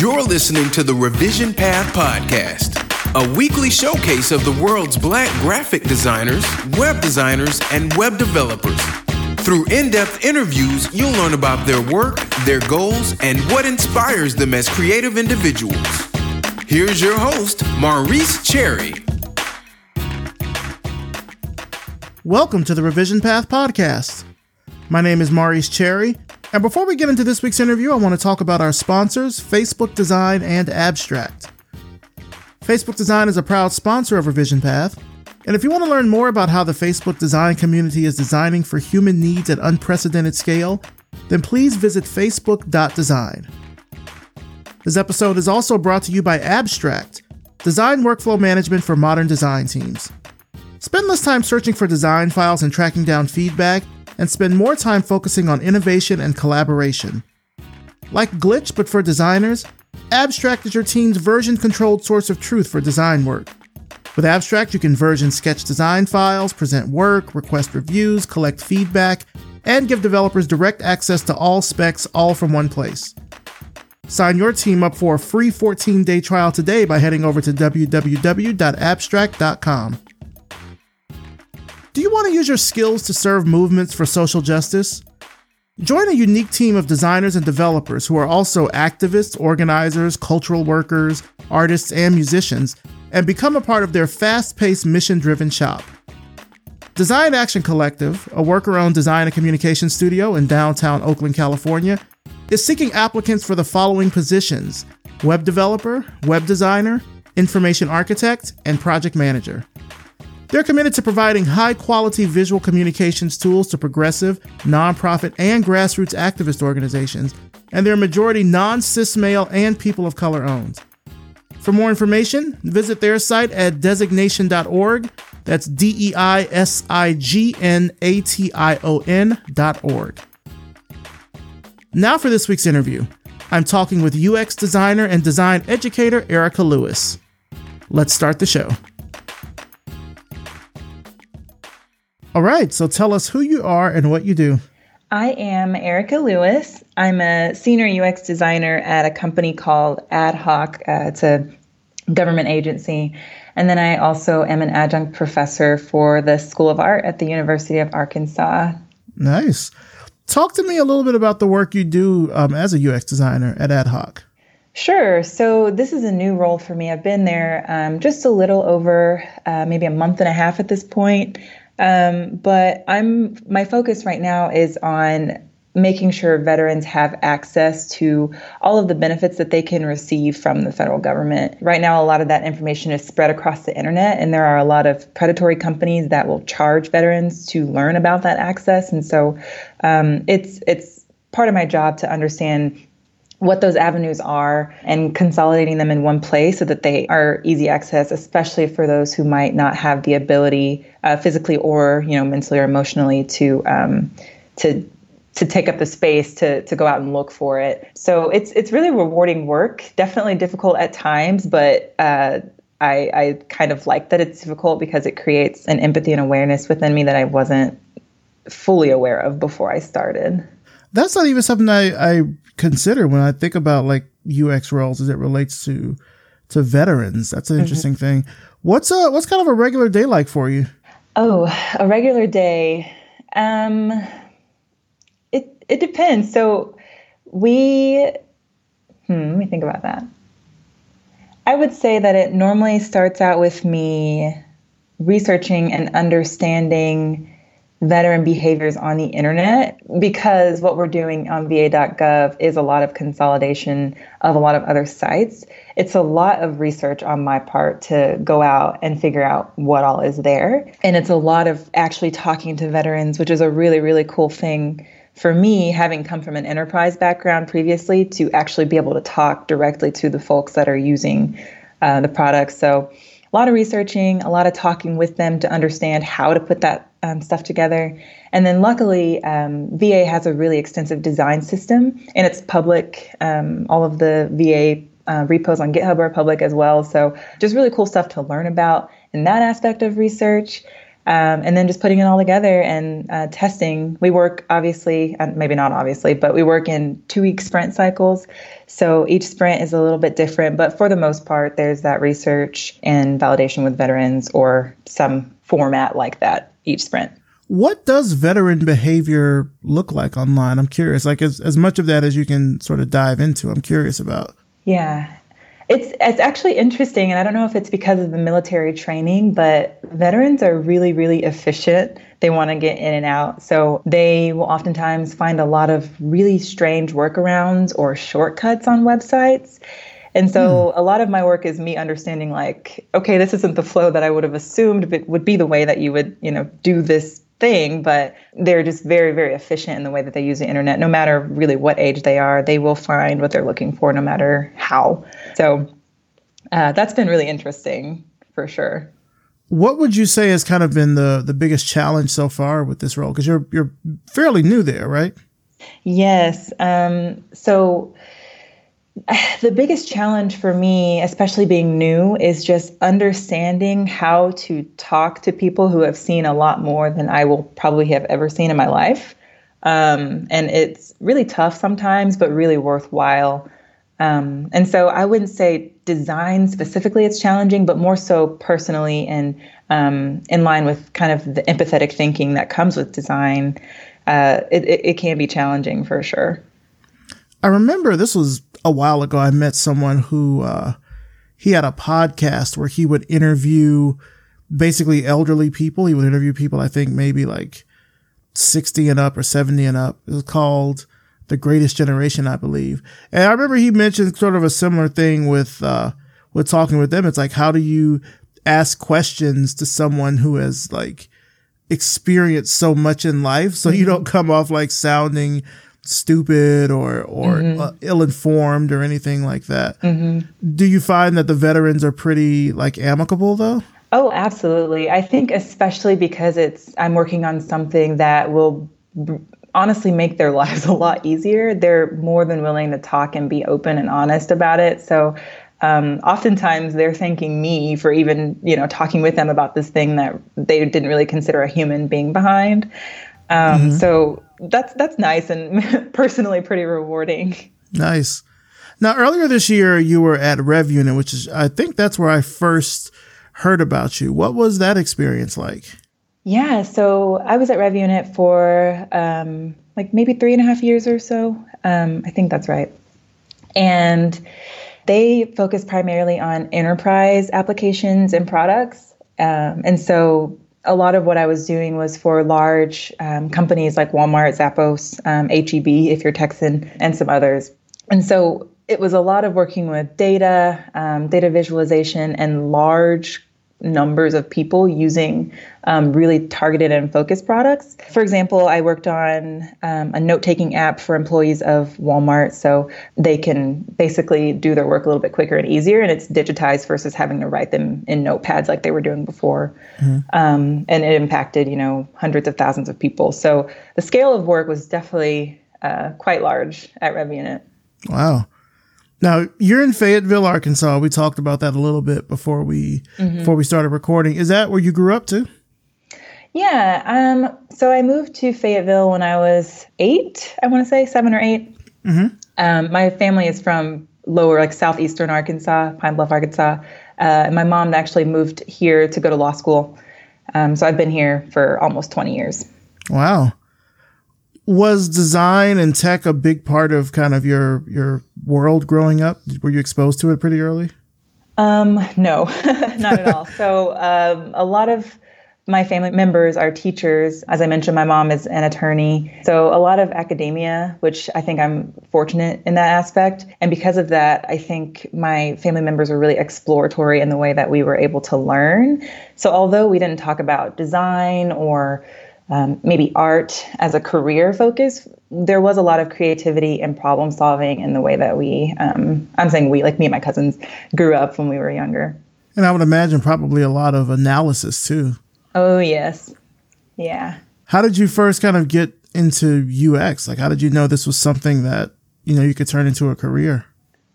You're listening to the Revision Path Podcast, a weekly showcase of the world's black graphic designers, web designers, and web developers. Through in depth interviews, you'll learn about their work, their goals, and what inspires them as creative individuals. Here's your host, Maurice Cherry. Welcome to the Revision Path Podcast. My name is Maurice Cherry, and before we get into this week's interview, I want to talk about our sponsors, Facebook Design and Abstract. Facebook Design is a proud sponsor of Revision Path, and if you want to learn more about how the Facebook design community is designing for human needs at unprecedented scale, then please visit facebook.design. This episode is also brought to you by Abstract, design workflow management for modern design teams. Spend less time searching for design files and tracking down feedback and spend more time focusing on innovation and collaboration. Like Glitch, but for designers, Abstract is your team's version controlled source of truth for design work. With Abstract, you can version Sketch design files, present work, request reviews, collect feedback, and give developers direct access to all specs, all from one place. Sign your team up for a free 14 day trial today by heading over to www.abstract.com. Do you want to use your skills to serve movements for social justice? Join a unique team of designers and developers who are also activists, organizers, cultural workers, artists, and musicians, and become a part of their fast paced, mission driven shop. Design Action Collective, a worker owned design and communication studio in downtown Oakland, California, is seeking applicants for the following positions web developer, web designer, information architect, and project manager. They're committed to providing high quality visual communications tools to progressive, nonprofit, and grassroots activist organizations, and they're majority non cis male and people of color owned. For more information, visit their site at designaction.org. That's D E I S I G N A T I O N.org. Now for this week's interview. I'm talking with UX designer and design educator Aricka Lewis. Let's start the show. All right, so tell us who you are and what you do. I am Aricka Lewis. I'm a senior UX designer at a company called Ad Hoc. Uh, it's a government agency. And then I also am an adjunct professor for the School of Art at the University of Arkansas. Nice. Talk to me a little bit about the work you do um, as a UX designer at Ad Hoc. Sure. So this is a new role for me. I've been there um, just a little over uh, maybe a month and a half at this point. Um, but I'm my focus right now is on making sure veterans have access to all of the benefits that they can receive from the federal government. Right now, a lot of that information is spread across the internet, and there are a lot of predatory companies that will charge veterans to learn about that access. And so, um, it's it's part of my job to understand what those avenues are and consolidating them in one place so that they are easy access, especially for those who might not have the ability uh, physically or you know mentally or emotionally to um, to to take up the space to to go out and look for it. So it's it's really rewarding work. Definitely difficult at times, but uh, I, I kind of like that it's difficult because it creates an empathy and awareness within me that I wasn't fully aware of before I started. That's not even something I, I consider when I think about like UX roles as it relates to to veterans. That's an mm-hmm. interesting thing. What's a what's kind of a regular day like for you? Oh, a regular day. Um it it depends. So we hmm, let me think about that. I would say that it normally starts out with me researching and understanding veteran behaviors on the internet because what we're doing on va.gov is a lot of consolidation of a lot of other sites. It's a lot of research on my part to go out and figure out what all is there. And it's a lot of actually talking to veterans, which is a really, really cool thing for me, having come from an enterprise background previously, to actually be able to talk directly to the folks that are using uh, the products. So, a lot of researching, a lot of talking with them to understand how to put that um, stuff together. And then luckily, um, VA has a really extensive design system and it's public. Um, all of the VA uh, repos on GitHub are public as well. So just really cool stuff to learn about in that aspect of research. Um, and then just putting it all together and uh, testing. We work obviously, uh, maybe not obviously, but we work in two week sprint cycles. So each sprint is a little bit different, but for the most part, there's that research and validation with veterans or some format like that each sprint. What does veteran behavior look like online? I'm curious, like as, as much of that as you can sort of dive into, I'm curious about. Yeah. It's it's actually interesting and I don't know if it's because of the military training, but veterans are really really efficient. They want to get in and out. So they will oftentimes find a lot of really strange workarounds or shortcuts on websites. And so hmm. a lot of my work is me understanding like, okay, this isn't the flow that I would have assumed but would be the way that you would, you know, do this thing, but they're just very, very efficient in the way that they use the internet. No matter really what age they are, they will find what they're looking for, no matter how. So uh, that's been really interesting for sure. What would you say has kind of been the the biggest challenge so far with this role? Because you're you're fairly new there, right? Yes. Um, so the biggest challenge for me, especially being new, is just understanding how to talk to people who have seen a lot more than I will probably have ever seen in my life. Um, and it's really tough sometimes, but really worthwhile. Um, and so I wouldn't say design specifically it's challenging, but more so personally and um, in line with kind of the empathetic thinking that comes with design. Uh, it, it, it can be challenging for sure. I remember this was a while ago. I met someone who uh, he had a podcast where he would interview basically elderly people. He would interview people, I think maybe like 60 and up or 70 and up. It was called The Greatest Generation, I believe. And I remember he mentioned sort of a similar thing with, uh, with talking with them. It's like, how do you ask questions to someone who has like experienced so much in life so you mm-hmm. don't come off like sounding stupid or or mm-hmm. uh, ill-informed or anything like that. Mm-hmm. Do you find that the veterans are pretty like amicable though? Oh, absolutely. I think especially because it's I'm working on something that will b- honestly make their lives a lot easier. They're more than willing to talk and be open and honest about it. So um, oftentimes they're thanking me for even you know talking with them about this thing that they didn't really consider a human being behind. Um, mm-hmm. So that's that's nice and personally pretty rewarding. Nice. Now, earlier this year, you were at RevUnit, which is I think that's where I first heard about you. What was that experience like? Yeah, so I was at RevUnit for um, like maybe three and a half years or so. Um, I think that's right. And they focus primarily on enterprise applications and products. Um, and so a lot of what I was doing was for large um, companies like Walmart, Zappos, um, HEB, if you're Texan, and some others. And so it was a lot of working with data, um, data visualization, and large numbers of people using um, really targeted and focused products. For example, I worked on um, a note taking app for employees of Walmart so they can basically do their work a little bit quicker and easier, and it's digitized versus having to write them in notepads like they were doing before. Mm-hmm. Um, and it impacted, you know, hundreds of thousands of people. So the scale of work was definitely uh, quite large at RevUnit. Wow. Now you're in Fayetteville, Arkansas. We talked about that a little bit before we mm-hmm. before we started recording. Is that where you grew up to? Yeah. Um. So I moved to Fayetteville when I was eight. I want to say seven or 8 mm-hmm. Um. My family is from lower, like southeastern Arkansas, Pine Bluff, Arkansas. Uh, and my mom actually moved here to go to law school. Um. So I've been here for almost twenty years. Wow was design and tech a big part of kind of your your world growing up? Were you exposed to it pretty early? Um, no, not at all. So um, a lot of my family members are teachers. As I mentioned, my mom is an attorney. So a lot of academia, which I think I'm fortunate in that aspect. And because of that, I think my family members were really exploratory in the way that we were able to learn. So although we didn't talk about design or um, maybe art as a career focus, there was a lot of creativity and problem solving in the way that we, um, I'm saying we, like me and my cousins, grew up when we were younger. And I would imagine probably a lot of analysis too. Oh, yes. Yeah. How did you first kind of get into UX? Like, how did you know this was something that, you know, you could turn into a career?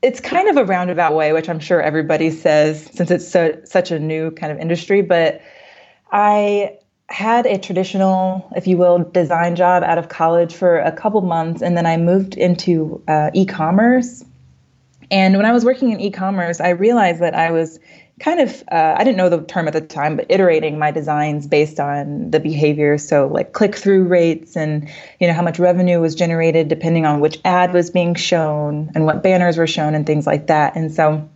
It's kind of a roundabout way, which I'm sure everybody says since it's so, such a new kind of industry. But I had a traditional, if you will, design job out of college for a couple months, and then I moved into uh, e commerce. And when I was working in e commerce, I realized that I was kind of uh, i didn't know the term at the time but iterating my designs based on the behavior so like click through rates and you know how much revenue was generated depending on which ad was being shown and what banners were shown and things like that and so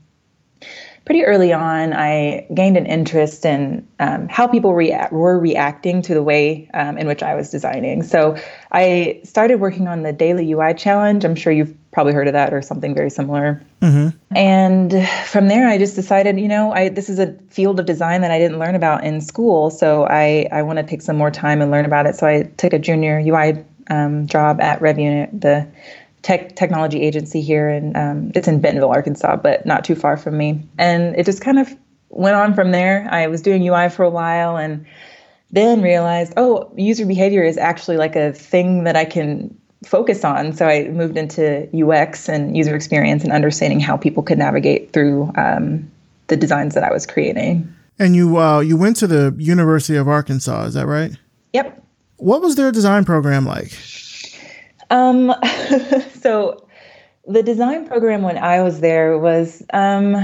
pretty early on, I gained an interest in um, how people rea- were reacting to the way um, in which I was designing. So I started working on the Daily UI Challenge. I'm sure you've probably heard of that or something very similar. Mm-hmm. And from there, I just decided, you know, I this is a field of design that I didn't learn about in school, so I I want to take some more time and learn about it. So I took a junior UI um, job at RevUnit, the tech technology agency here, and um, it's in Bentonville, Arkansas, but not too far from me. And it just kind of went on from there. I was doing UI for a while, and then realized, oh, user behavior is actually like a thing that I can focus on. So I moved into UX and user experience and understanding how people could navigate through um, the designs that I was creating. And you uh, you went to the University of Arkansas, is that right? Yep. What was their design program like? Um, so the design program when I was there was um,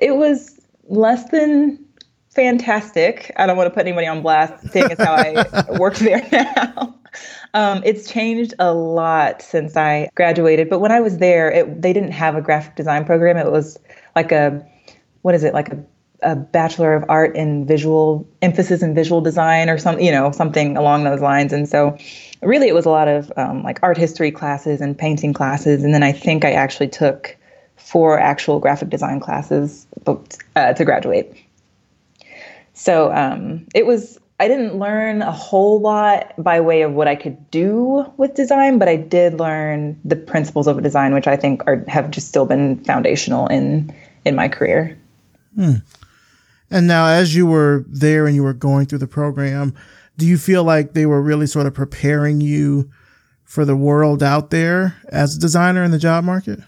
it was less than fantastic. I don't want to put anybody on blast, seeing as how I work there now. Um, it's changed a lot since I graduated, but when I was there, it, they didn't have a graphic design program. It was like a what is it like a a bachelor of art in visual emphasis in visual design or something you know something along those lines. And so really it was a lot of um, like art history classes and painting classes. And then i think i actually took four actual graphic design classes uh, to graduate. So um, it was i didn't learn a whole lot by way of what i could do with design but i did learn the principles of design which i think are have just still been foundational in in my career. Hmm. And now as you were there and you were going through the program do you feel like they were really sort of preparing you for the world out there as a designer in the job market?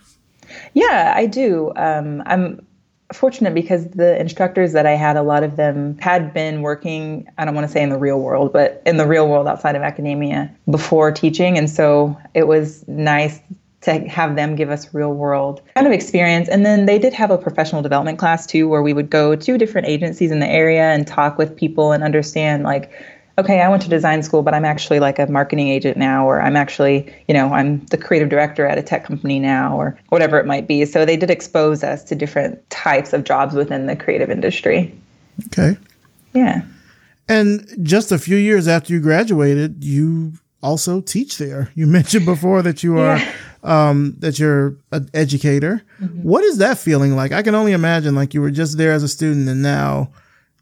Yeah, I do. Um, I'm fortunate because the instructors that I had, a lot of them had been working, I don't want to say in the real world, but in the real world outside of academia before teaching. And so it was nice to have them give us real world kind of experience. And then they did have a professional development class too, where we would go to different agencies in the area and talk with people and understand like okay, I went to design school, but I'm actually like a marketing agent now, or I'm actually, you know, I'm the creative director at a tech company now, or whatever it might be. So they did expose us to different types of jobs within the creative industry. Okay. Yeah. And just a few years after you graduated, you also teach there. You mentioned before that you are yeah. Um, that you're an educator. Mm-hmm. What is that feeling like? I can only imagine like you were just there as a student and now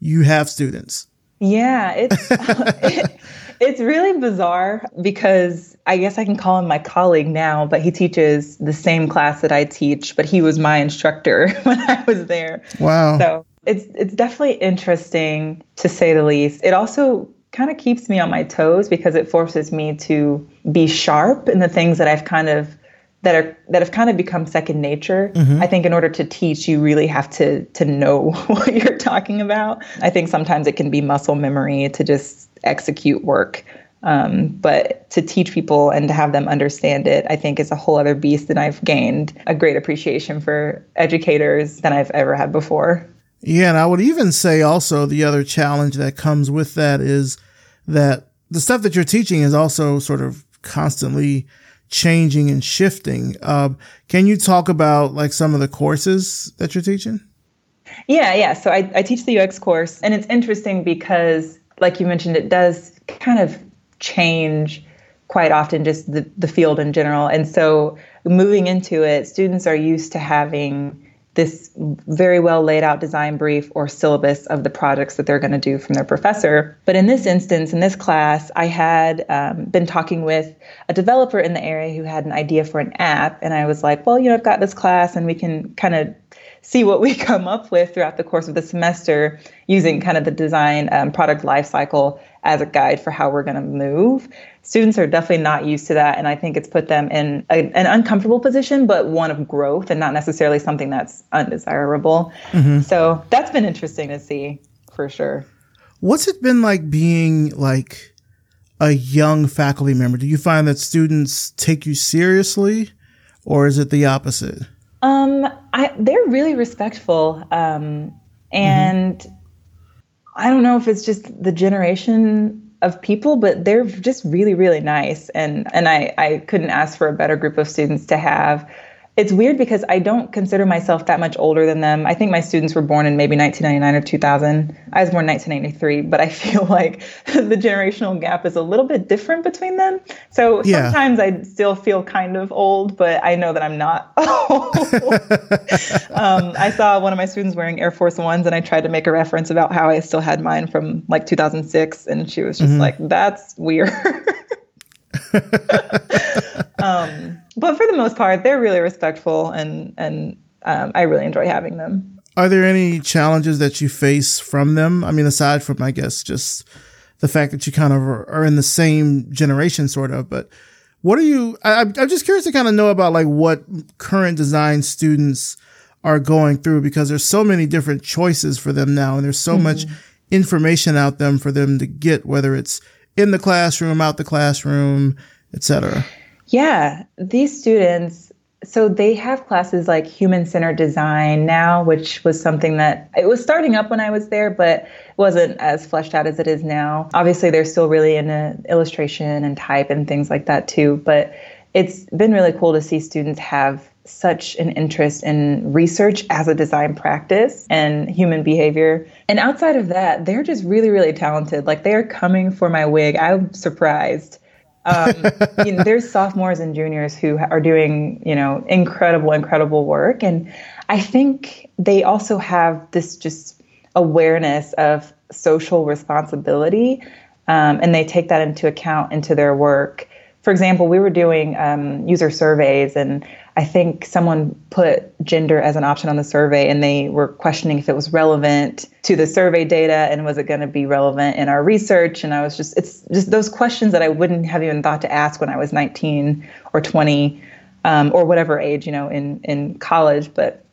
you have students. Yeah, it's it, it's really bizarre because I guess I can call him my colleague now, but he teaches the same class that I teach, but he was my instructor when I was there. Wow. So it's it's definitely interesting to say the least. It also kind of keeps me on my toes because it forces me to be sharp in the things that I've kind of that are that have kind of become second nature. Mm-hmm. I think in order to teach, you really have to to know what you're talking about. I think sometimes it can be muscle memory to just execute work. Um, but to teach people and to have them understand it, I think is a whole other beast, and I've gained a great appreciation for educators than I've ever had before. Yeah, and I would even say also the other challenge that comes with that is that the stuff that you're teaching is also sort of constantly changing and shifting. Uh, can you talk about like some of the courses that you're teaching? Yeah, yeah. So I, I teach the UX course, and it's interesting because, like you mentioned, it does kind of change quite often, just the, the field in general. And so moving into it, students are used to having this very well laid out design brief or syllabus of the projects that they're going to do from their professor. But in this instance, in this class, I had um, been talking with a developer in the area who had an idea for an app. And I was like, well, you know, I've got this class and we can kind of see what we come up with throughout the course of the semester using kind of the design um, product lifecycle as a guide for how we're going to move. Students are definitely not used to that, and I think it's put them in a, an uncomfortable position, but one of growth and not necessarily something that's undesirable. Mm-hmm. So that's been interesting to see for sure. What's it been like being like a young faculty member? Do you find that students take you seriously or is it the opposite? Um, I, they're really respectful. Um, and mm-hmm. I don't know if it's just the generation of people, but they're just really, really nice. And, and I, I couldn't ask for a better group of students to have it's weird because I don't consider myself that much older than them. I think my students were born in maybe 1999 or 2000. I was born in 1993, but I feel like the generational gap is a little bit different between them. So yeah. sometimes I still feel kind of old, but I know that I'm not um, I saw one of my students wearing Air Force Ones, and I tried to make a reference about how I still had mine from like 2006, and she was just mm-hmm. like, "That's weird." um, but for the most part, they're really respectful, and and um, I really enjoy having them. Are there any challenges that you face from them? I mean, aside from I guess just the fact that you kind of are in the same generation, sort of, but what are you? I, I'm just curious to kind of know about like what current design students are going through because there's so many different choices for them now, and there's so mm-hmm. much information out them for them to get, whether it's in the classroom, out the classroom, etc. Yeah, these students, so they have classes like human centered design now, which was something that it was starting up when I was there, but wasn't as fleshed out as it is now. Obviously, they're still really into illustration and type and things like that too, but it's been really cool to see students have such an interest in research as a design practice and human behavior. And outside of that, they're just really, really talented. Like they are coming for my wig. I'm surprised um, you know, there's sophomores and juniors who are doing, you know, incredible, incredible work. And I think they also have this just awareness of social responsibility. Um, and they take that into account into their work. For example, we were doing um, user surveys and I think someone put gender as an option on the survey and they were questioning if it was relevant to the survey data and was it going to be relevant in our research. And I was just, it's just those questions that I wouldn't have even thought to ask when I was 19 or 20 um, or whatever age, you know, in, in college. But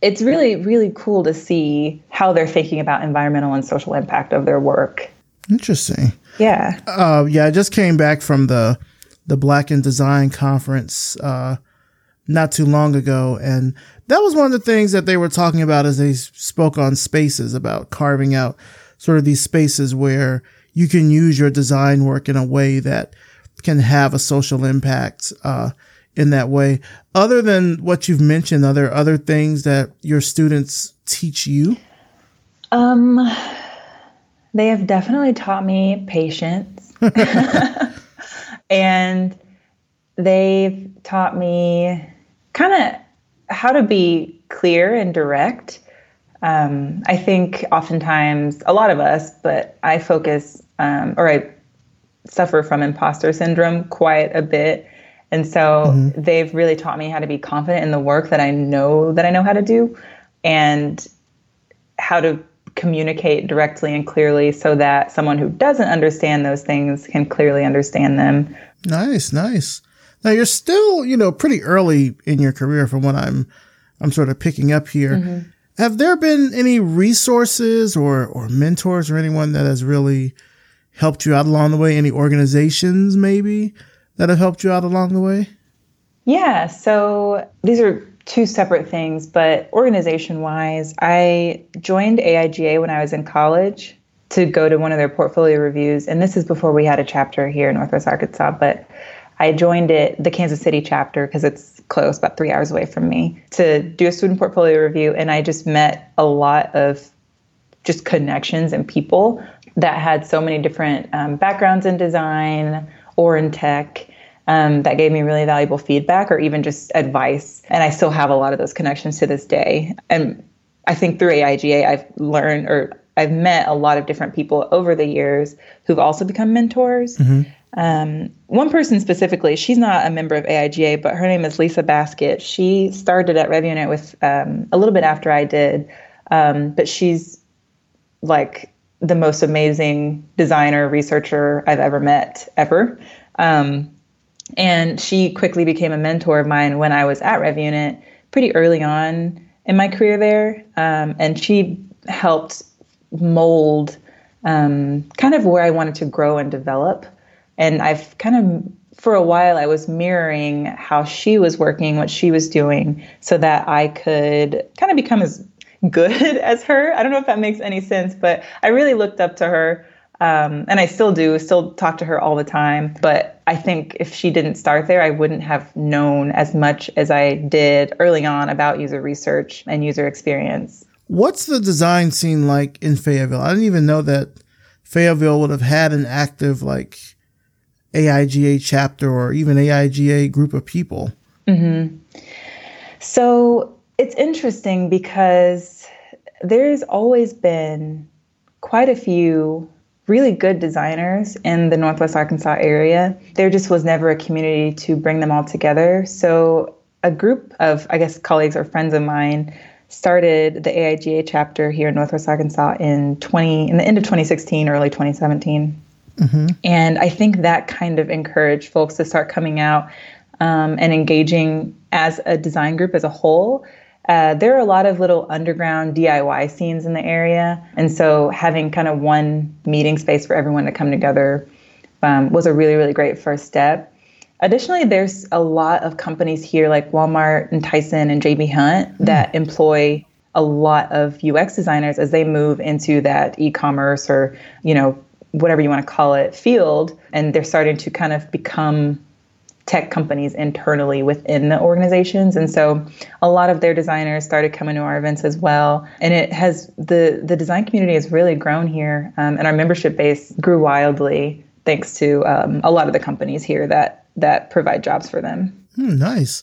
it's really, really cool to see how they're thinking about environmental and social impact of their work. Interesting. Yeah. Uh, yeah, I just came back from the the Black in Design conference. Uh, not too long ago. And that was one of the things that they were talking about as they spoke on spaces about carving out sort of these spaces where you can use your design work in a way that can have a social impact, uh, in that way. Other than what you've mentioned, are there other things that your students teach you? Um, they have definitely taught me patience. and they've taught me kind of how to be clear and direct. Um, I think oftentimes, a lot of us, but I focus um, or I suffer from imposter syndrome quite a bit. And so mm-hmm. they've really taught me how to be confident in the work that I know that I know how to do and how to communicate directly and clearly so that someone who doesn't understand those things can clearly understand them. Nice, nice. Now you're still, you know, pretty early in your career from what I'm, I'm sort of picking up here. Mm-hmm. Have there been any resources or, or mentors or anyone that has really helped you out along the way? Any organizations maybe that have helped you out along the way? Yeah. So these are two separate things, but organization wise, I joined AIGA when I was in college to go to one of their portfolio reviews. And this is before we had a chapter here in Northwest Arkansas, but I joined it, the Kansas City chapter, because it's close, about three hours away from me, to do a student portfolio review. And I just met a lot of just connections and people that had so many different um, backgrounds in design or in tech. Um, that gave me really valuable feedback or even just advice. And I still have a lot of those connections to this day. And I think through AIGA, I've learned or I've met a lot of different people over the years who've also become mentors. Mm-hmm. Um, one person specifically, she's not a member of AIGA, but her name is Lisa Basket. She started at RevUnit with um, a little bit after I did, um, but she's like the most amazing designer, researcher I've ever met, ever. Um, and she quickly became a mentor of mine when I was at RevUnit pretty early on in my career there. Um, and she helped mold um, kind of where I wanted to grow and develop. And I've kind of, for a while, I was mirroring how she was working, what she was doing, so that I could kind of become as good as her. I don't know if that makes any sense, but I really looked up to her. Um, and I still do, still talk to her all the time. But I think if she didn't start there, I wouldn't have known as much as I did early on about user research and user experience. What's the design scene like in Fayetteville? I didn't even know that Fayetteville would have had an active like AIGA chapter or even AIGA group of people. Mm-hmm. So it's interesting because there's always been quite a few really good designers in the Northwest Arkansas area. There just was never a community to bring them all together. So a group of, I guess, colleagues or friends of mine started the AIGA chapter here in Northwest Arkansas in 20 in the end of 2016, early 2017. Mm-hmm. And I think that kind of encouraged folks to start coming out um, and engaging as a design group as a whole. Uh, there are a lot of little underground DIY scenes in the area. And so having kind of one meeting space for everyone to come together um, was a really, really great first step. Additionally, there's a lot of companies here like Walmart and Tyson and JB Hunt mm. that employ a lot of UX designers as they move into that e-commerce or, you know, whatever you want to call it field and they're starting to kind of become tech companies internally within the organizations and so a lot of their designers started coming to our events as well and it has the the design community has really grown here um, and our membership base grew wildly thanks to um, a lot of the companies here that that provide jobs for them. Hmm, nice.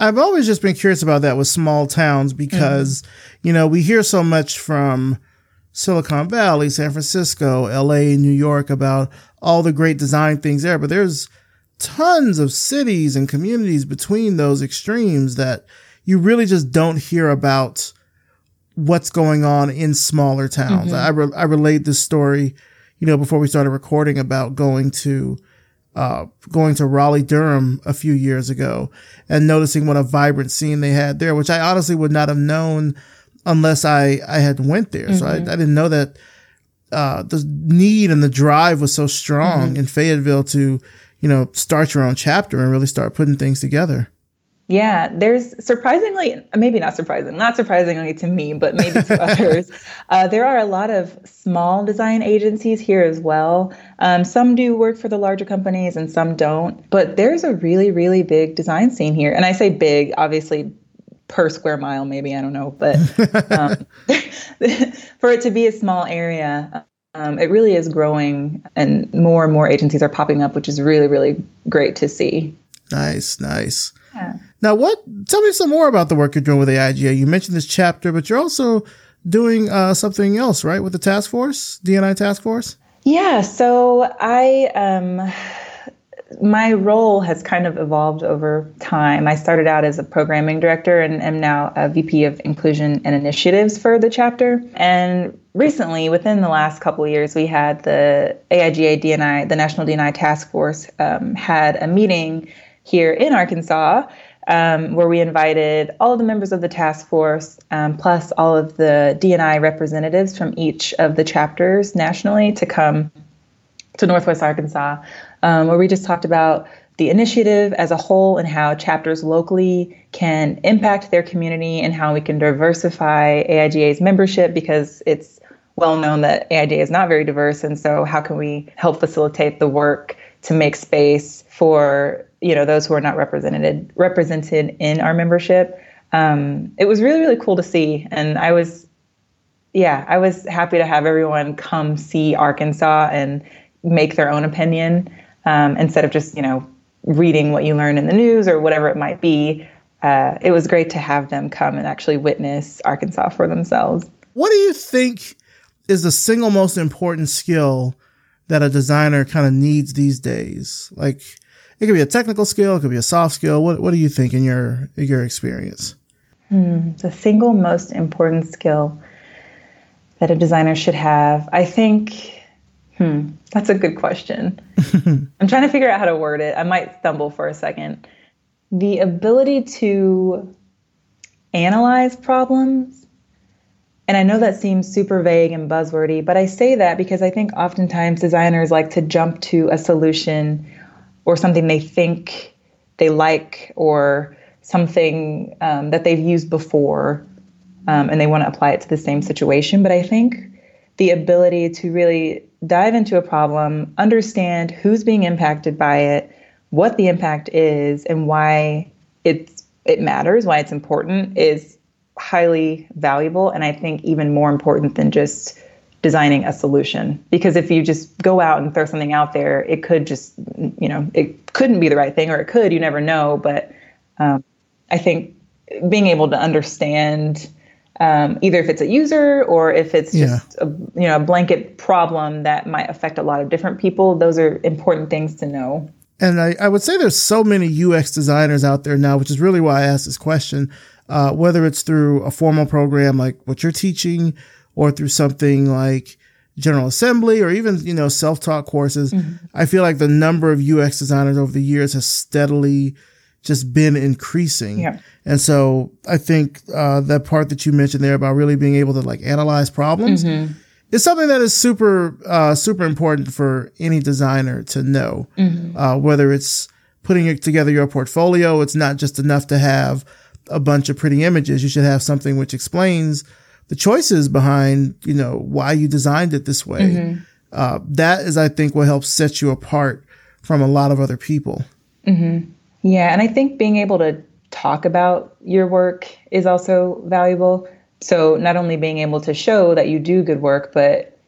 I've always just been curious about that with small towns because, mm-hmm. you know, we hear so much from Silicon Valley, San Francisco, LA, New York about all the great design things there, but there's tons of cities and communities between those extremes that you really just don't hear about what's going on in smaller towns. Mm-hmm. I, re- I relate this story, you know, before we started recording about going to uh, going to Raleigh Durham a few years ago and noticing what a vibrant scene they had there, which I honestly would not have known unless I, I had went there. Mm-hmm. So I, mm-hmm. I, didn't know that, uh, the need and the drive was so strong mm-hmm. in Fayetteville to, you know, start your own chapter and really start putting things together. Yeah, there's surprisingly, maybe not surprising, not surprisingly to me, but maybe to others, uh, there are a lot of small design agencies here as well. Um, some do work for the larger companies and some don't, but there's a really, really big design scene here. And I say big, obviously per square mile, maybe, I don't know, but um, for it to be a small area, um, it really is growing and more and more agencies are popping up, which is really, really great to see. Nice, nice. Yeah. Now, what? Tell me some more about the work you're doing with AIGA. You mentioned this chapter, but you're also doing uh, something else, right, with the task force, DNI task force. Yeah. So I, um, my role has kind of evolved over time. I started out as a programming director and am now a VP of Inclusion and Initiatives for the chapter. And recently, within the last couple of years, we had the AIGA DNI, the National DNI Task Force, um, had a meeting here in Arkansas um, where we invited all of the members of the task force, um, plus all of the DNI representatives from each of the chapters nationally to come to Northwest Arkansas, um, where we just talked about the initiative as a whole and how chapters locally can impact their community and how we can diversify AIGA's membership because it's well known that AIGA is not very diverse. And so, how can we help facilitate the work to make space for you know those who are not represented represented in our membership. Um, it was really really cool to see, and I was yeah I was happy to have everyone come see Arkansas and make their own opinion um, instead of just you know reading what you learn in the news or whatever it might be. Uh, it was great to have them come and actually witness Arkansas for themselves. What do you think is the single most important skill that a designer kind of needs these days? Like, it could be a technical skill, it could be a soft skill. What What do you think in your in your experience? Hmm, the single most important skill that a designer should have, I think. Hmm, that's a good question. I'm trying to figure out how to word it. I might stumble for a second. The ability to analyze problems and I know that seems super vague and buzzwordy, but I say that because I think oftentimes designers like to jump to a solution or something they think they like or something um, that they've used before um, and they want to apply it to the same situation. But I think the ability to really dive into a problem, understand who's being impacted by it, what the impact is, and why it's it matters, why it's important is highly valuable and I think even more important than just designing a solution. Because if you just go out and throw something out there it could just you know it couldn't be the right thing or it could you never know but um, i think being able to understand um, either if it's a user or if it's just yeah. a you know a blanket problem that might affect a lot of different people those are important things to know and I, I would say there's so many ux designers out there now which is really why i asked this question uh, whether it's through a formal program like what you're teaching or through something like General Assembly or even, you know, self-taught courses. Mm-hmm. I feel like the number of UX designers over the years has steadily just been increasing. Yeah. And so I think uh, that part that you mentioned there about really being able to like analyze problems mm-hmm. is something that is super, uh, super important for any designer to know. Mm-hmm. Uh, whether it's putting together your portfolio, it's not just enough to have a bunch of pretty images. You should have something which explains the choices behind, you know, why you designed it this way. Mm-hmm. Uh, that is, I think, what helps set you apart from a lot of other people. Mm-hmm. Yeah. And I think being able to talk about your work is also valuable. So not only being able to show that you do good work, but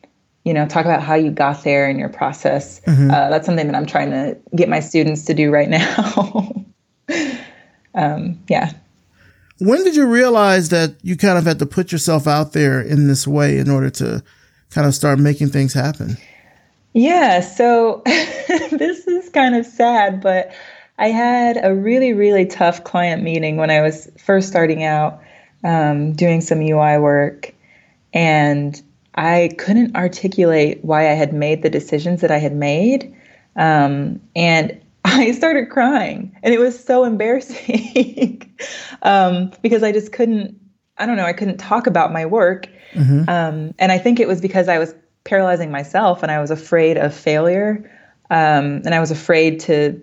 you know, talk about how you got there in your process. Mm-hmm. Uh, that's something that I'm trying to get my students to do right now. um, yeah. When did you realize that you kind of had to put yourself out there in this way in order to kind of start making things happen? Yeah, so this is kind of sad, but I had a really, really tough client meeting when I was first starting out um, doing some UI work. And I couldn't articulate why I had made the decisions that I had made. Um, and I started crying and it was so embarrassing um, because I just couldn't, I don't know, I couldn't talk about my work. Mm-hmm. Um, and I think it was because I was paralyzing myself and I was afraid of failure. Um, and I was afraid to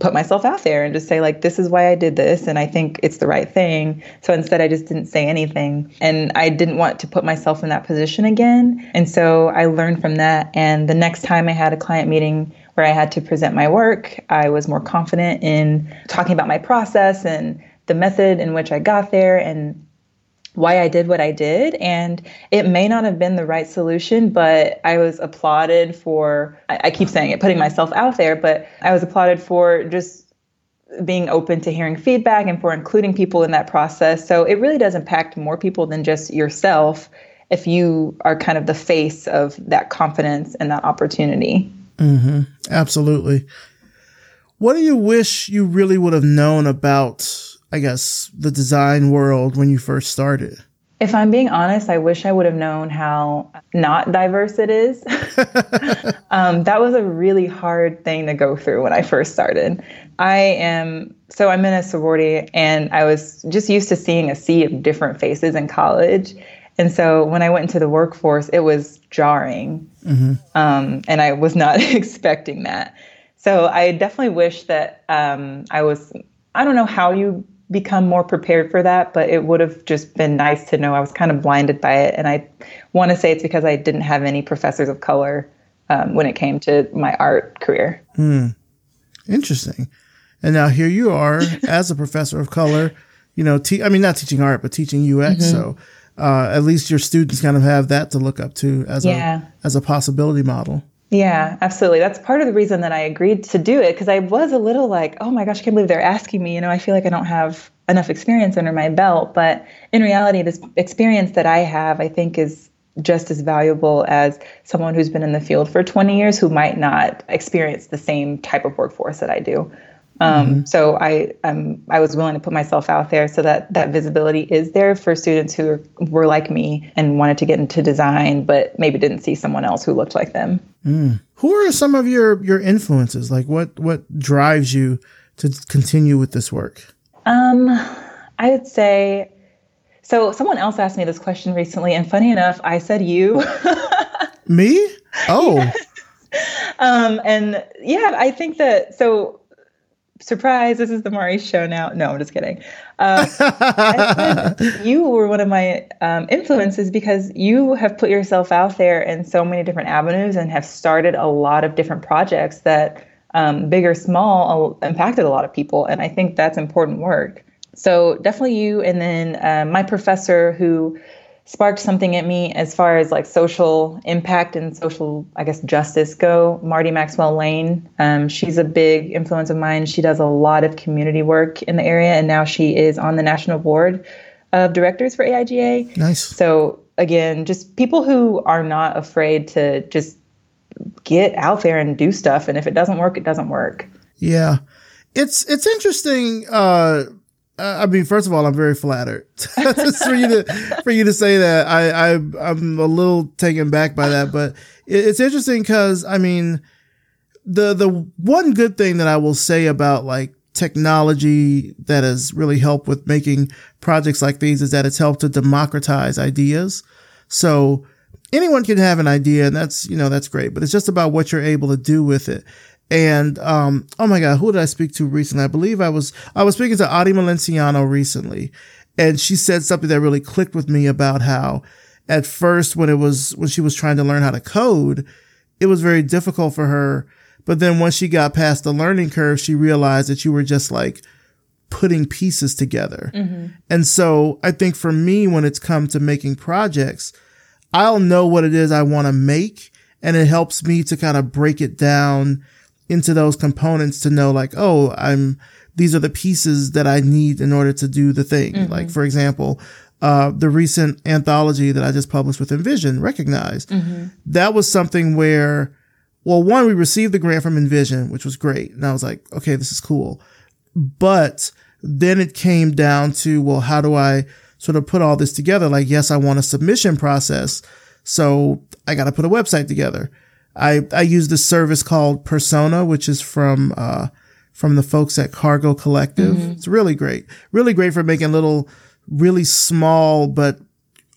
put myself out there and just say like this is why I did this and I think it's the right thing. So instead I just didn't say anything and I didn't want to put myself in that position again. And so I learned from that and the next time I had a client meeting where I had to present my work, I was more confident in talking about my process and the method in which I got there and why I did what I did. And it may not have been the right solution, but I was applauded for, I, keep saying it, putting myself out there, but I was applauded for just being open to hearing feedback and for including people in that process. So it really does impact more people than just yourself if you are kind of the face of that confidence and that opportunity. Mm-hmm. Absolutely. What do you wish you really would have known about, I guess, the design world when you first started? If I'm being honest, I wish I would have known how not diverse it is. um, that was a really hard thing to go through when I first started. I am, so I'm in a sorority and I was just used to seeing a sea of different faces in college. And so when I went into the workforce, it was jarring. Mm-hmm. Um, and I was not expecting that. So I definitely wish that um, I was, I don't know how you become more prepared for that, but it would have just been nice to know I was kind of blinded by it. And I want to say it's because I didn't have any professors of color um, when it came to my art career. Hmm. Interesting. And now here you are as a professor of color, you know, te- I mean, not teaching art, but teaching UX. Mm-hmm. So uh, at least your students kind of have that to look up to as yeah. a as a possibility model. Yeah, absolutely. That's part of the reason that I agreed to do it because I was a little like, oh my gosh, I can't believe they're asking me. You know, I feel like I don't have enough experience under my belt. But in reality, this experience that I have, I think, is just as valuable as someone who's been in the field for 20 years who might not experience the same type of workforce that I do. Um, mm-hmm. So I um, I was willing to put myself out there so that that visibility is there for students who were like me and wanted to get into design, but maybe didn't see someone else who looked like them. Mm. Who are some of your your influences? Like what what drives you to continue with this work? Um, I would say So someone else asked me this question recently, and funny enough, I said you. me? Oh. um, and yeah, I think that so. Surprise! This is the Mari show now. No, I'm just kidding. Uh, you were one of my um, influences because you have put yourself out there in so many different avenues and have started a lot of different projects that, um, big or small, impacted a lot of people. And I think that's important work. So definitely you, and then uh, my professor who sparked something at me as far as like social impact and social, I guess, justice go. Marty Maxwell Lane, um, she's a big influence of mine. She does a lot of community work in the area, and now she is on the national board of directors for AIGA. Nice. So again, just people who are not afraid to just get out there and do stuff, and if it doesn't work, it doesn't work. Yeah, it's it's interesting. Uh, uh, I mean, first of all, I'm very flattered for you to for you to say that. I, I I'm a little taken back by that, but it, it's interesting because I mean, the the one good thing that I will say about like technology that has really helped with making projects like these is that it's helped to democratize ideas. So anyone can have an idea, and that's you know that's great, but it's just about what you're able to do with it. And um, oh my God, who did I speak to recently? I believe I was I was speaking to Adi Malenciano recently, and she said something that really clicked with me about how at first when it was when she was trying to learn how to code, it was very difficult for her. But then once she got past the learning curve, she realized that you were just like putting pieces together. Mm-hmm. And so I think for me, when it's come to making projects, I'll know what it is I want to make. And it helps me to kind of break it down into those components to know like, oh, I'm, these are the pieces that I need in order to do the thing. Mm-hmm. Like, for example, uh, the recent anthology that I just published with InVision, Recognized, mm-hmm. that was something where, well, one, we received the grant from InVision, which was great. And I was like, okay, this is cool. But then it came down to, well, how do I sort of put all this together? Like, yes, I want a submission process. So I got to put a website together. I, I use this service called Persona, which is from, uh, from the folks at Cargo Collective. Mm-hmm. It's really great. Really great for making little, really small, but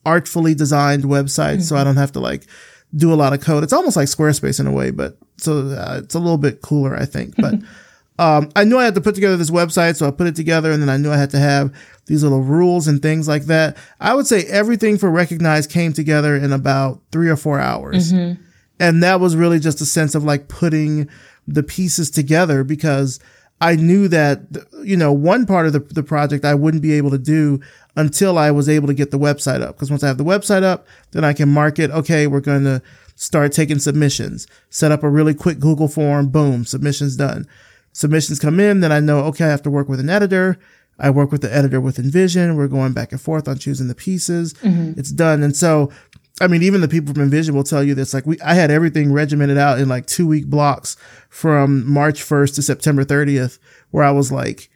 artfully designed websites. Mm-hmm. So I don't have to like do a lot of code. It's almost like Squarespace in a way, but so uh, it's a little bit cooler, I think. But, um, I knew I had to put together this website. So I put it together and then I knew I had to have these little rules and things like that. I would say everything for Recognize came together in about three or four hours. Mm-hmm and that was really just a sense of like putting the pieces together because I knew that, you know, one part of the, the project I wouldn't be able to do until I was able to get the website up. Cause once I have the website up, then I can market, okay, we're going to start taking submissions, set up a really quick Google form, boom, submissions done. Submissions come in, then I know, okay, I have to work with an editor. I work with the editor with InVision. We're going back and forth on choosing the pieces. Mm-hmm. It's done. And so I mean, even the people from InVision will tell you this. Like we, I had everything regimented out in like two week blocks from March 1st to September 30th, where I was like,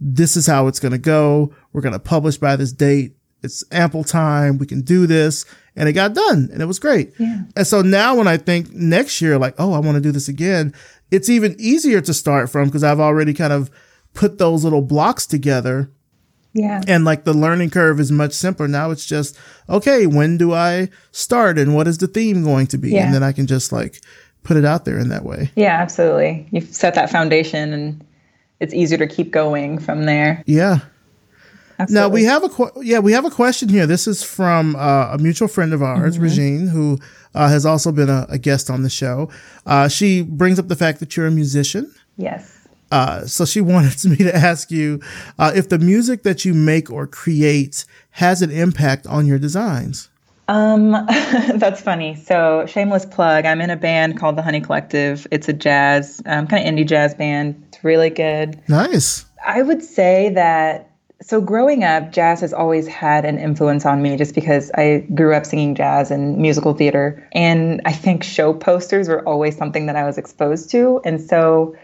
this is how it's going to go. We're going to publish by this date. It's ample time. We can do this. And it got done and it was great. Yeah. And so now when I think next year, like, oh, I want to do this again, it's even easier to start from because I've already kind of put those little blocks together yeah. And like the learning curve is much simpler. Now it's just, okay, when do I start and what is the theme going to be? Yeah. And then I can just like put it out there in that way. Yeah, absolutely. You've set that foundation and it's easier to keep going from there. Yeah. Absolutely. Now we have a yeah we have a question here. This is from uh, a mutual friend of ours, mm-hmm. Regine, who uh, has also been a, a, guest on the show. Uh, she brings up the fact that you're a musician. Yes. Uh, so she wanted me to ask you uh, if the music that you make or create has an impact on your designs. Um, that's funny. So shameless plug. I'm in a band called the Honey Collective. It's a jazz, um, kind of indie jazz band. It's really good. Nice. I would say that. So growing up, jazz has always had an influence on me, just because I grew up singing jazz and musical theater, and I think show posters were always something that I was exposed to, and so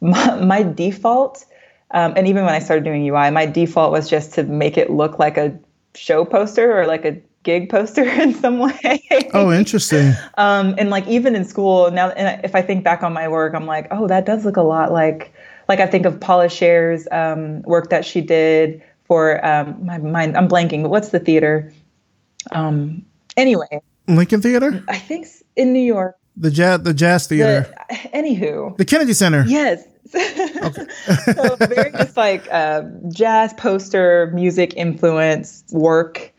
my, my default, um, and even when I started doing UI, my default was just to make it look like a show poster or like a gig poster in some way. oh, interesting. Um, and like even in school now, and if I think back on my work, I'm like, oh, that does look a lot like like I think of Paula Scher's um, work that she did for um, my mind. I'm blanking, but what's the theater? Um, anyway, Lincoln Theater. I think in New York. The jazz, the jazz theater. The, anywho, the Kennedy Center. Yes. Okay. so very just like uh, jazz poster music influence work.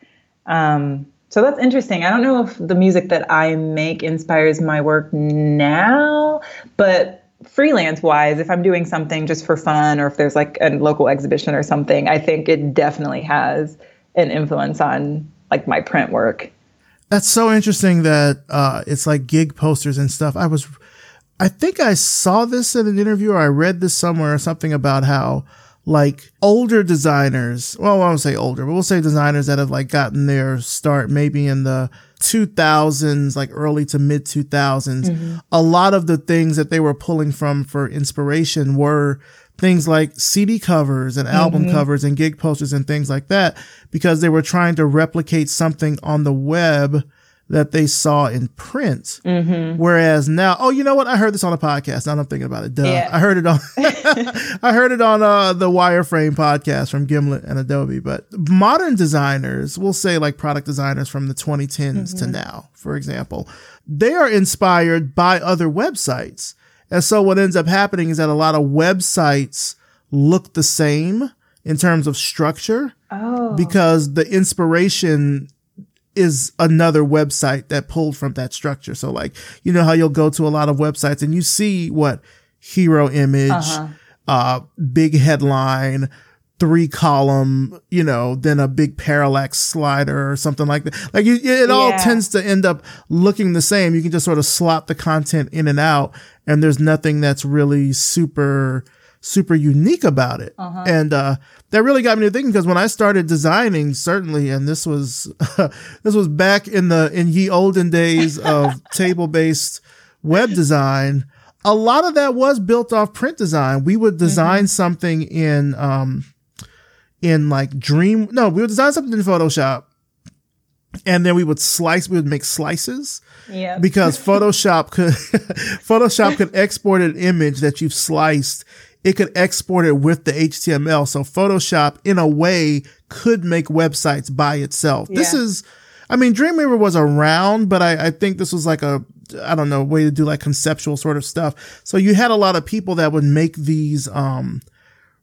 Um, so that's interesting. I don't know if the music that I make inspires my work now, but freelance wise, if I'm doing something just for fun or if there's like a local exhibition or something, I think it definitely has an influence on like my print work. That's so interesting that uh, it's like gig posters and stuff. I was, I think I saw this in an interview or I read this somewhere or something about how like older designers, well, I won't say older, but we'll say designers that have like gotten their start maybe in the 2000s, like early to mid 2000s. Mm-hmm. A lot of the things that they were pulling from for inspiration were things like CD covers and album mm-hmm. covers and gig posters and things like that because they were trying to replicate something on the web that they saw in print. Mm-hmm. Whereas now, oh, you know what? I heard this on a podcast. Now I'm thinking about it. Duh. Yeah. I heard it on, I heard it on uh, the Wireframe podcast from Gimlet and Adobe. But modern designers, we'll say like product designers from the 2010s mm-hmm. to now, for example, they are inspired by other websites. And so what ends up happening is that a lot of websites look the same in terms of structure. Oh. Because the inspiration is another website that pulled from that structure. So like, you know how you'll go to a lot of websites and you see what hero image, uh-huh. uh, big headline, three column, you know, then a big parallax slider or something like that. Like you, it all yeah. tends to end up looking the same. You can just sort of slot the content in and out and there's nothing that's really super, super unique about it. Uh-huh. And, uh, that really got me to thinking because when I started designing, certainly, and this was, this was back in the, in ye olden days of table based web design, a lot of that was built off print design. We would design mm-hmm. something in, um, in like Dream, no, we would design something in Photoshop and then we would slice, we would make slices. Yeah. Because Photoshop could, Photoshop could export an image that you've sliced it could export it with the HTML. So Photoshop, in a way, could make websites by itself. Yeah. This is, I mean, Dreamweaver was around, but I, I think this was like a, I don't know, way to do like conceptual sort of stuff. So you had a lot of people that would make these, um,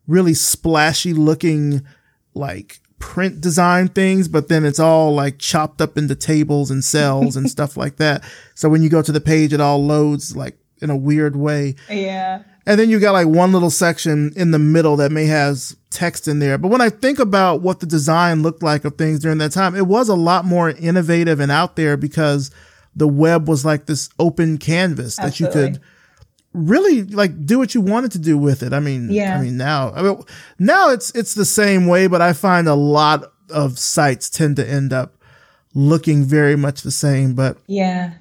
really splashy looking, like, print design things, but then it's all like chopped up into tables and cells and stuff like that. So when you go to the page, it all loads like in a weird way. Yeah. And then you got like one little section in the middle that may has text in there. But when I think about what the design looked like of things during that time, it was a lot more innovative and out there because the web was like this open canvas Absolutely. that you could really like do what you wanted to do with it. I mean, yeah. I mean now, I mean, now it's it's the same way, but I find a lot of sites tend to end up looking very much the same. But yeah,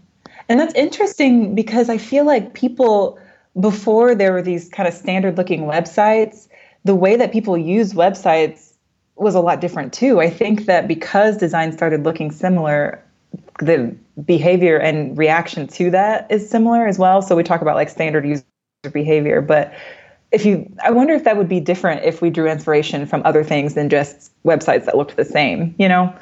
and that's interesting because I feel like people before there were these kind of standard looking websites, the way that people use websites was a lot different too. I think that because design started looking similar, the behavior and reaction to that is similar as well. So we talk about like standard user behavior, but if you I wonder if that would be different if we drew inspiration from other things than just websites that looked the same, you know?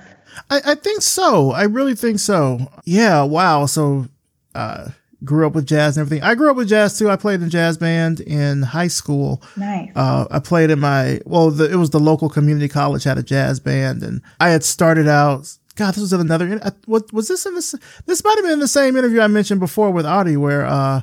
I, I think so. I really think so. Yeah, wow. So uh grew up with jazz and everything. I grew up with jazz too. I played in a jazz band in high school. Nice. Uh, I played in my, well, the, it was the local community college had a jazz band and I had started out, God, this was another, what was this in this, this might have been the same interview I mentioned before with Audie where, uh,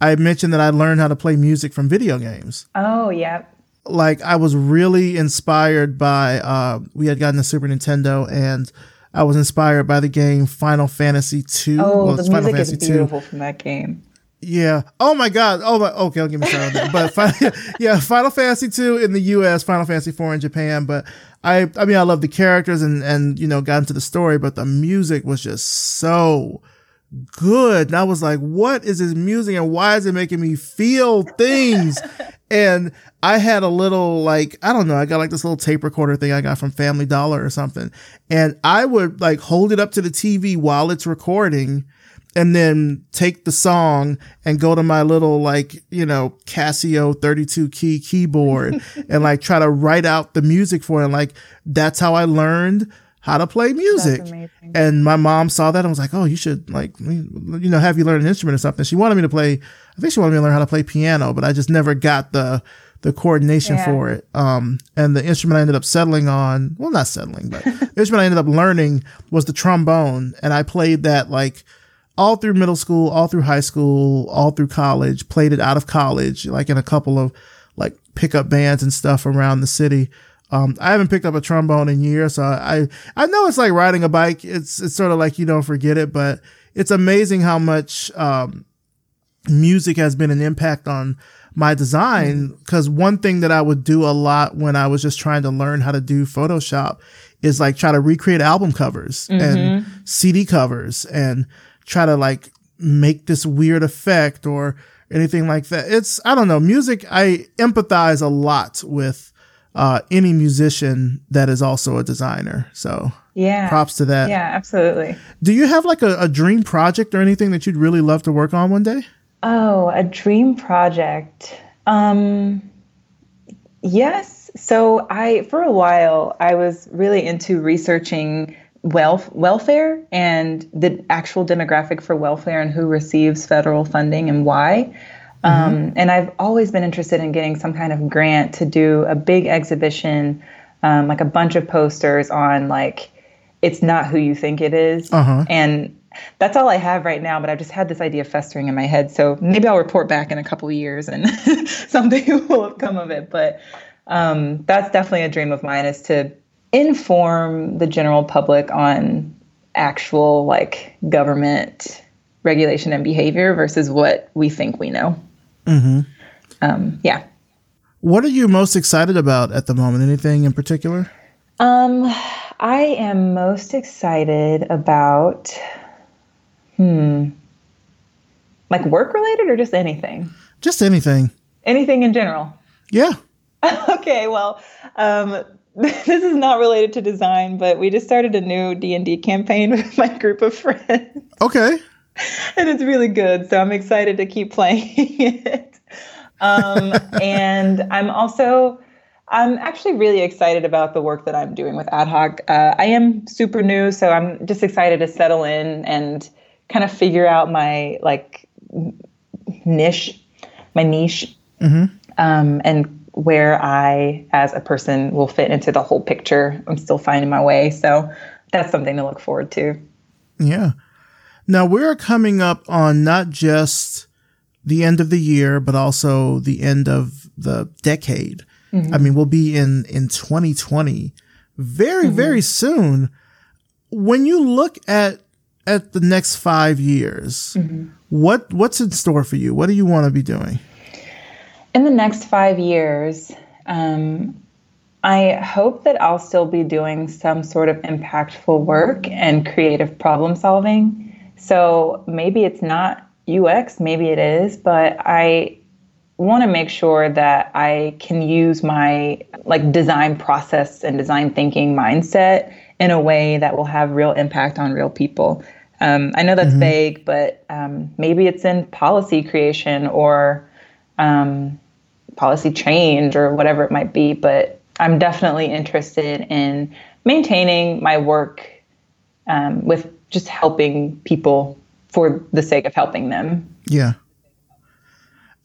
I mentioned that I learned how to play music from video games. Oh, yeah. Like I was really inspired by, uh, we had gotten a Super Nintendo and, I was inspired by the game Final Fantasy II. Oh, well, the music Final Fantasy is beautiful 2. from that game. Yeah. Oh my God. Oh my. Okay, I'll give me that. But yeah, Final Fantasy two in the U.S., Final Fantasy four in Japan. But I, I mean, I love the characters and and you know got into the story, but the music was just so good. And I was like, what is this music and why is it making me feel things? and I had a little like, I don't know, I got like this little tape recorder thing I got from Family Dollar or something. And I would like hold it up to the TV while it's recording and then take the song and go to my little like you know Casio 32 key keyboard and like try to write out the music for it. And, like that's how I learned how to play music. And my mom saw that and was like, "Oh, you should like you know have you learn an instrument or something." She wanted me to play. I think she wanted me to learn how to play piano, but I just never got the the coordination yeah. for it. Um, and the instrument I ended up settling on, well, not settling, but the instrument I ended up learning was the trombone. And I played that like all through middle school, all through high school, all through college, played it out of college, like in a couple of like pickup bands and stuff around the city. Um, I haven't picked up a trombone in years, so I, I know it's like riding a bike. It's, it's sort of like you don't forget it, but it's amazing how much, um, music has been an impact on my design because one thing that I would do a lot when I was just trying to learn how to do Photoshop is like try to recreate album covers mm-hmm. and CD covers and try to like make this weird effect or anything like that. It's, I don't know, music, I empathize a lot with uh, any musician that is also a designer. So yeah, props to that. Yeah, absolutely. Do you have like a, a dream project or anything that you'd really love to work on one day? Oh, a dream project. Um, yes. So I, for a while, I was really into researching wealth welfare and the actual demographic for welfare and who receives federal funding and why. Mm-hmm. Um, and I've always been interested in getting some kind of grant to do a big exhibition, um, like a bunch of posters on like it's not who you think it is. Uh-huh. and that's all I have right now, but I've just had this idea festering in my head. So maybe I'll report back in a couple years and something will have come of it. But um, that's definitely a dream of mine is to inform the general public on actual like government regulation and behavior versus what we think we know. Mm-hmm. Um, yeah. What are you most excited about at the moment? Anything in particular? Um, I am most excited about Hmm. Like work related or just anything? Just anything. Anything in general. Yeah. okay, well, um, this is not related to design, but we just started a new D&D campaign with my group of friends. Okay. And it's really good, so I'm excited to keep playing it. Um, and I'm also I'm actually really excited about the work that I'm doing with Ad Hoc. Uh, I am super new, so I'm just excited to settle in and kind of figure out my like niche, my niche, mm-hmm. um, and where I, as a person, will fit into the whole picture. I'm still finding my way, so that's something to look forward to. Yeah. Now we're coming up on not just the end of the year, but also the end of the decade. Mm-hmm. I mean, we'll be in in 2020 very, mm-hmm. very soon. When you look at at the next five years, mm-hmm. what what's in store for you? What do you want to be doing? In the next five years, um, I hope that I'll still be doing some sort of impactful work and creative problem solving. So maybe it's not UX, maybe it is, but I want to make sure that I can use my like design process and design thinking mindset in a way that will have real impact on real people. Um, I know that's mm-hmm. vague, but um, maybe it's in policy creation or um, policy change or whatever it might be. But I'm definitely interested in maintaining my work um, with just helping people for the sake of helping them. Yeah.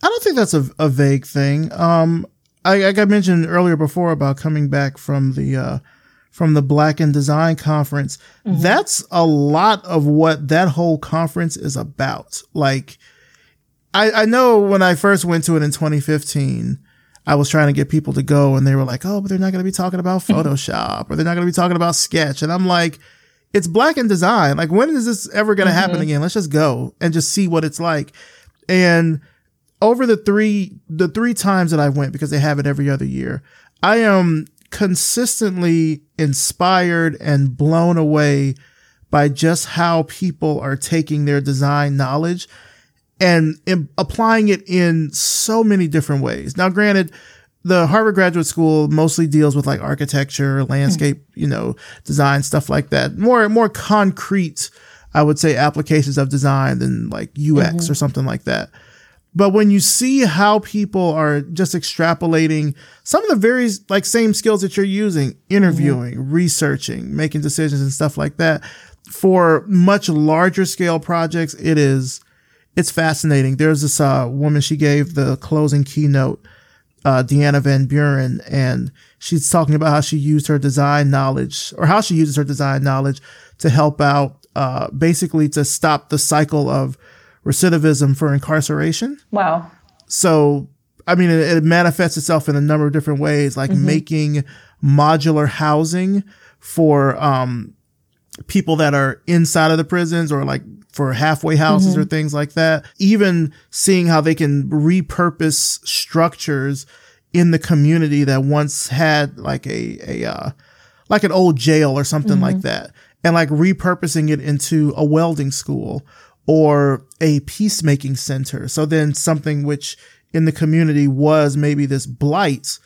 I don't think that's a, a vague thing. Um, I, like I mentioned earlier before about coming back from the uh, from the Black in Design conference. Mm-hmm. That's a lot of what that whole conference is about. Like, I, I know when I first went to it in 2015, I was trying to get people to go and they were like, oh, but they're not going to be talking about Photoshop or they're not going to be talking about Sketch. And I'm like, it's Black in Design. Like, when is this ever going to mm-hmm. happen again? Let's just go and just see what it's like. And over the three, the three times that I went, because they have it every other year, I am consistently inspired and blown away by just how people are taking their design knowledge and in, applying it in so many different ways. Now, granted, the Harvard Graduate School mostly deals with like architecture, landscape, you know, design, stuff like that. More, more concrete I would say, applications of design than like UX mm-hmm. or something like that. But when you see how people are just extrapolating some of the very like same skills that you're using, interviewing, mm-hmm. researching, making decisions and stuff like that for much larger scale projects, it is, it's fascinating. There's this, uh, woman, she gave the closing keynote, uh, Deanna Van Buren, and she's talking about how she used her design knowledge or how she uses her design knowledge to help out, uh, basically to stop the cycle of recidivism for incarceration. Wow. So, I mean, it, it manifests itself in a number of different ways, like mm-hmm. making modular housing for, um, people that are inside of the prisons or like for halfway houses mm-hmm. or things like that. Even seeing how they can repurpose structures in the community that once had like a, a, uh, like an old jail or something mm-hmm. like that and like repurposing it into a welding school or a peacemaking center. So then something which in the community was maybe this blight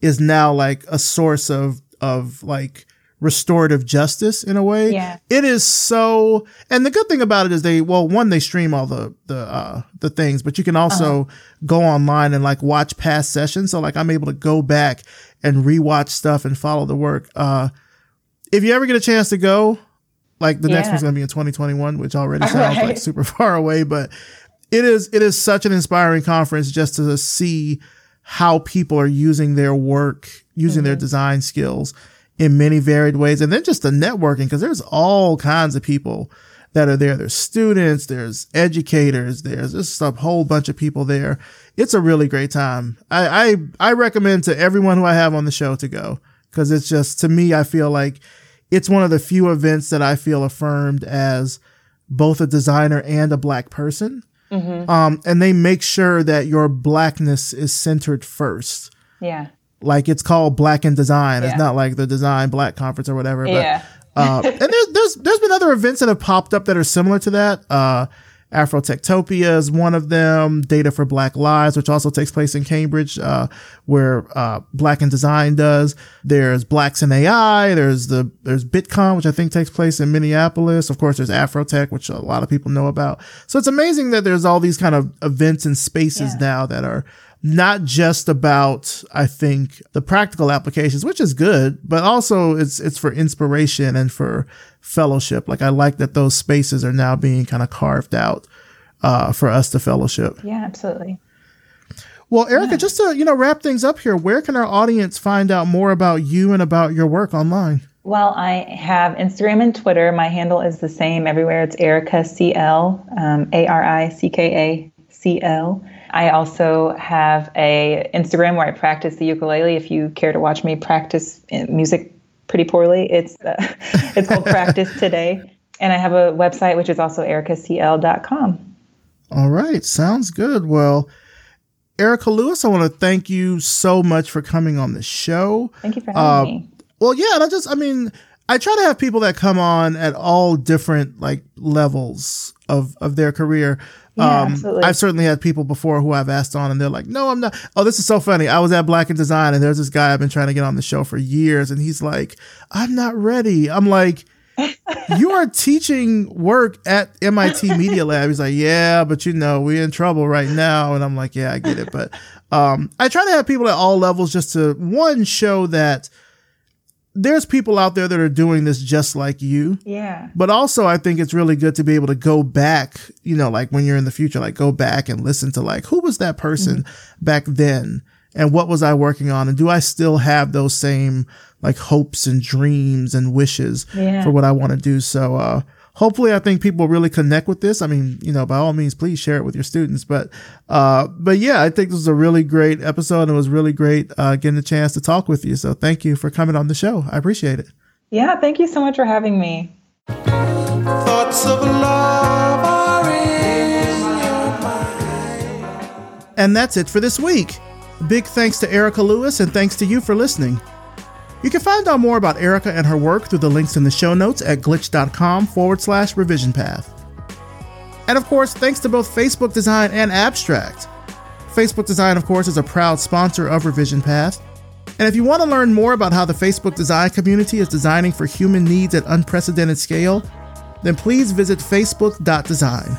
is now like a source of, of like restorative justice in a way. Yeah. It is so, and the good thing about it is they, well, one, they stream all the, the, uh, the things, but you can also uh-huh. go online and like watch past sessions. So like I'm able to go back and rewatch stuff and follow the work. Uh, if you ever get a chance to go, like the yeah. next one's going to be in 2021, which already sounds right. like super far away, but it is, it is such an inspiring conference just to see how people are using their work, using mm-hmm. their design skills in many varied ways. And then just the networking, because there's all kinds of people that are there. There's students, there's educators, there's just a whole bunch of people there. It's a really great time. I, I, I recommend to everyone who I have on the show to go because it's just, to me, I feel like it's one of the few events that I feel affirmed as both a designer and a black person. Mm-hmm. Um, and they make sure that your blackness is centered first. Yeah like it's called Black in Design. Yeah. It's not like the Design Black Conference or whatever. But, yeah. uh, and there's there's there's been other events that have popped up that are similar to that. Uh, Afrotectopia is one of them. Data for Black Lives, which also takes place in Cambridge, uh, where uh, Black in Design does. There's Blacks in AI. There's the there's BitCon, which I think takes place in Minneapolis. Of course, there's Afrotech, which a lot of people know about. So it's amazing that there's all these kind of events and spaces yeah. now that are not just about, I think, the practical applications, which is good, but also it's, it's for inspiration and for fellowship. Like I like that those spaces are now being kind of carved out, uh, for us to fellowship. Yeah, absolutely. Well, Aricka, yeah. just to, you know, wrap things up here, where can our audience find out more about you and about your work online? Well, I have Instagram and Twitter. My handle is the same everywhere. It's Aricka CL, um, A R I C K A C L. I also have a Instagram where I practice the ukulele. If you care to watch me practice music pretty poorly, it's uh, it's called Practice Today. And I have a website which is also arickacl.com. All right, sounds good. Well, Aricka Lewis, I want to thank you so much for coming on the show. Thank you for having uh, me. Well, yeah, and I just, I mean, I try to have people that come on at all different like levels of of their career. Yeah, um, absolutely. I've certainly had people before who I've asked on and they're like, no, I'm not. Oh, this is so funny. I was at Black in Design and there's this guy I've been trying to get on the show for years and he's like, I'm not ready. I'm like, you are teaching work at MIT Media Lab. He's like, yeah, but you know, we're in trouble right now. And I'm like, yeah, I get it. But, um, I try to have people at all levels just to one show that, there's people out there that are doing this just like you. Yeah. But also I think it's really good to be able to go back, you know, like when you're in the future, like go back and listen to like who was that person mm-hmm. back then and what was I working on and do I still have those same like hopes and dreams and wishes yeah. for what I want to do. So uh hopefully I think people really connect with this. I mean, you know, by all means, please share it with your students. But, uh, but yeah, I think this was a really great episode. And it was really great, uh, getting a chance to talk with you. So thank you for coming on the show. I appreciate it. Yeah. Thank you so much for having me. Thoughts of a library. And that's it for this week. Big thanks to Aricka Lewis and thanks to you for listening. You can find out more about Aricka and her work through the links in the show notes at glitch.com forward slash revision path. And of course, thanks to both Facebook Design and Abstract. Facebook Design, of course, is a proud sponsor of Revision Path. And if you want to learn more about how the Facebook design community is designing for human needs at unprecedented scale, then please visit facebook.design.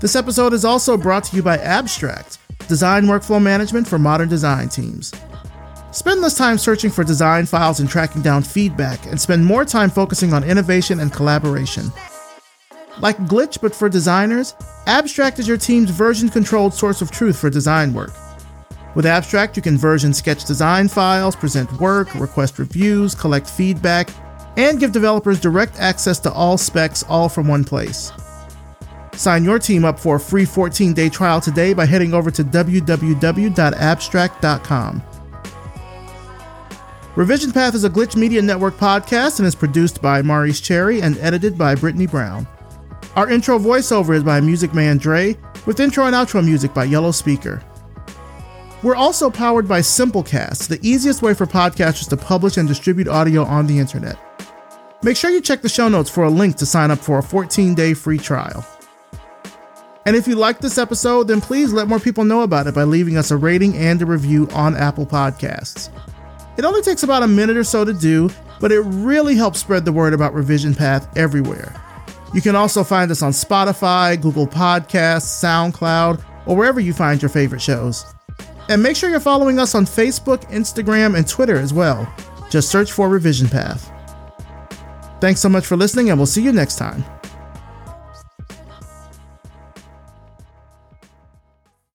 This episode is also brought to you by Abstract, design workflow management for modern design teams. Spend less time searching for design files and tracking down feedback, and spend more time focusing on innovation and collaboration. Like Glitch, but for designers, Abstract is your team's version controlled source of truth for design work. With Abstract, you can version Sketch design files, present work, request reviews, collect feedback, and give developers direct access to all specs all from one place. Sign your team up for a free 14 day trial today by heading over to www.abstract.com. Revision Path is a Glitch Media Network podcast and is produced by Maurice Cherry and edited by Brittany Brown. Our intro voiceover is by Music Man Dre, with intro and outro music by Yellow Speaker. We're also powered by Simplecast, the easiest way for podcasters to publish and distribute audio on the internet. Make sure you check the show notes for a link to sign up for a 14 day free trial. And if you like this episode, then please let more people know about it by leaving us a rating and a review on Apple Podcasts. It only takes about a minute or so to do, but it really helps spread the word about Revision Path everywhere. You can also find us on Spotify, Google Podcasts, SoundCloud, or wherever you find your favorite shows. And make sure you're following us on Facebook, Instagram, and Twitter as well. Just search for Revision Path. Thanks so much for listening, and we'll see you next time.